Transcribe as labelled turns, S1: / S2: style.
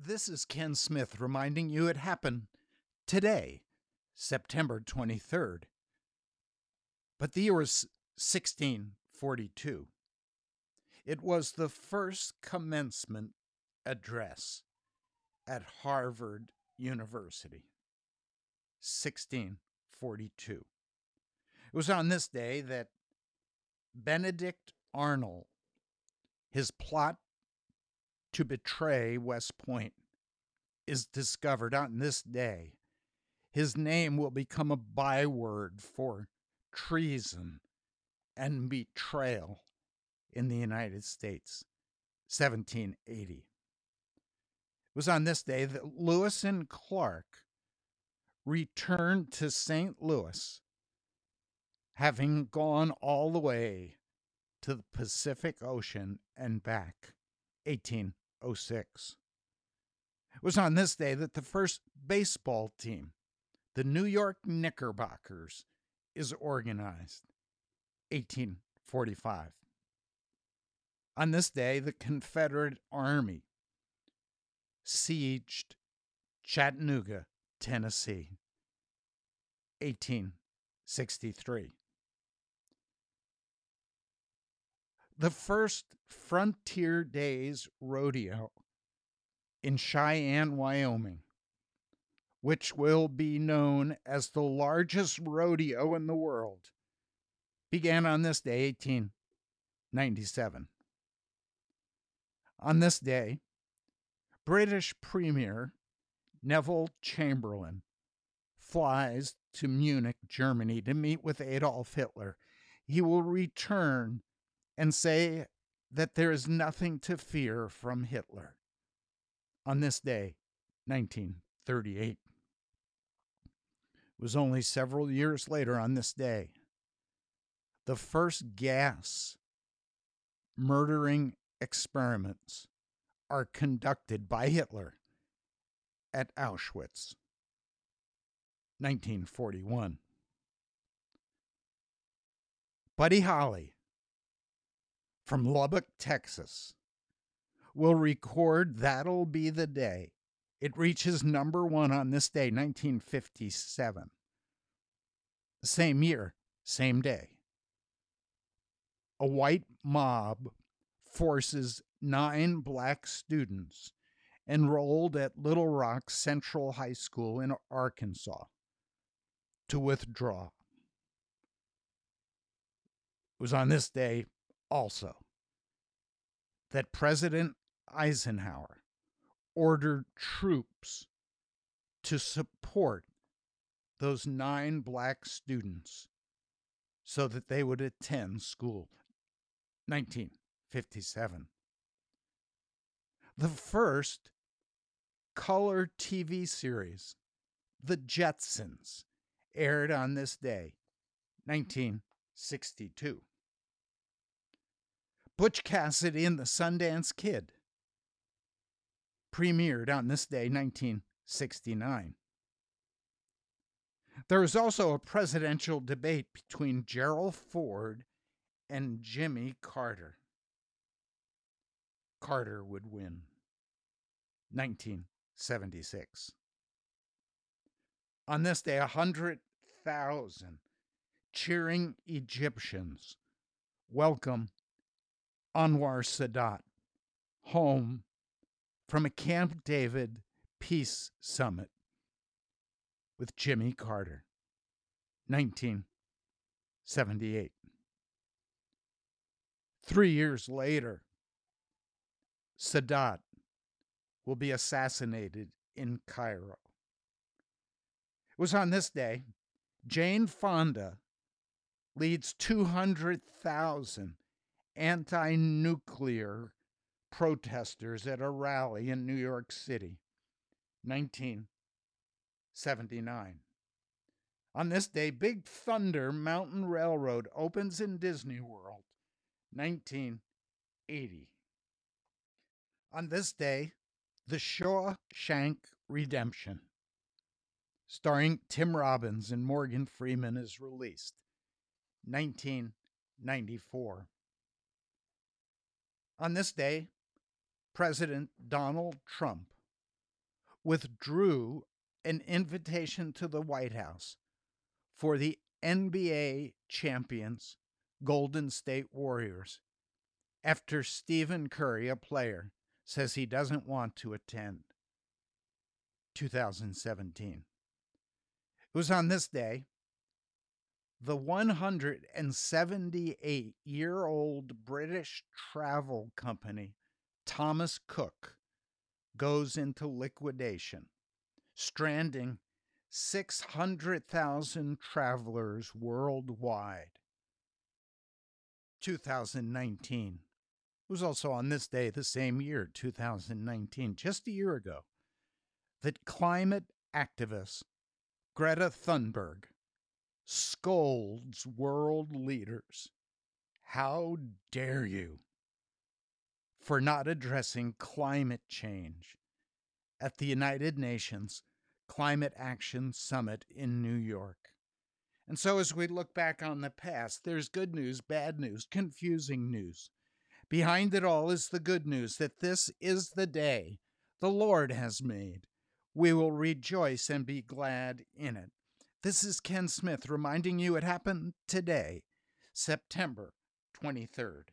S1: This is Ken Smith reminding you it happened today, September 23rd. But the year was 1642. It was the first commencement address at Harvard University. 1642. It was on this day that Benedict Arnold, his plot to betray West Point, is discovered on this day. His name will become a byword for treason and betrayal in the United States. 1780. It was on this day that Lewis and Clark returned to St. Louis, having gone all the way to the Pacific Ocean and back. 1806. It was on this day that the first baseball team, the New York Knickerbockers, is organized. 1845. On this day, the Confederate Army sieged Chattanooga, Tennessee. 1863. The first Frontier Days rodeo in Cheyenne, Wyoming, which will be known as the largest rodeo in the world, began on this day, 1897. On this day, British Premier Neville Chamberlain flies to Munich, Germany to meet with Adolf Hitler. He will return and say that there is nothing to fear from Hitler. On this day, 1938. It was only several years later on this day the first gas murdering experiments are conducted by Hitler at Auschwitz. 1941. Buddy Holly from Lubbock, Texas, will record That'll Be the Day. It reaches number one on this day, 1957. Same year, same day. A white mob forces nine black students enrolled at Little Rock Central High School in Arkansas to withdraw. It was on this day also that President Eisenhower ordered troops to support those nine black students so that they would attend school. 1957. The first color TV series, The Jetsons, aired on this day, 1962. Butch Cassidy and the Sundance Kid premiered on this day, 1969. There was also a presidential debate between Gerald Ford and Jimmy Carter. Carter would win. 1976. On this day, a 100,000 cheering Egyptians welcome Anwar Sadat home from a Camp David peace summit with Jimmy Carter, 1978. Three years later, Sadat will be assassinated in Cairo. It was on this day Jane Fonda leads 200,000 anti nuclear protesters at a rally in New York City, 1979. On this day, Big Thunder Mountain Railroad opens in Disney World, 1980. On this day, The Shawshank Redemption, starring Tim Robbins and Morgan Freeman, is released, 1994. On this day, President Donald Trump withdrew an invitation to the White House for the NBA champions, Golden State Warriors, after Stephen Curry, a player, says he doesn't want to attend 2017. It was on this day the 178 year old British travel company Thomas Cook goes into liquidation, stranding 600,000 travelers worldwide. 2019 it was also on this day, the same year, 2019, just a year ago, that climate activist Greta Thunberg scolds world leaders. How dare you? For not addressing climate change at the United Nations Climate Action Summit in New York. And so, as we look back on the past, there's good news, bad news, confusing news. Behind it all is the good news that this is the day the Lord has made. We will rejoice and be glad in it. This is Ken Smith reminding you it happened today, September 23rd.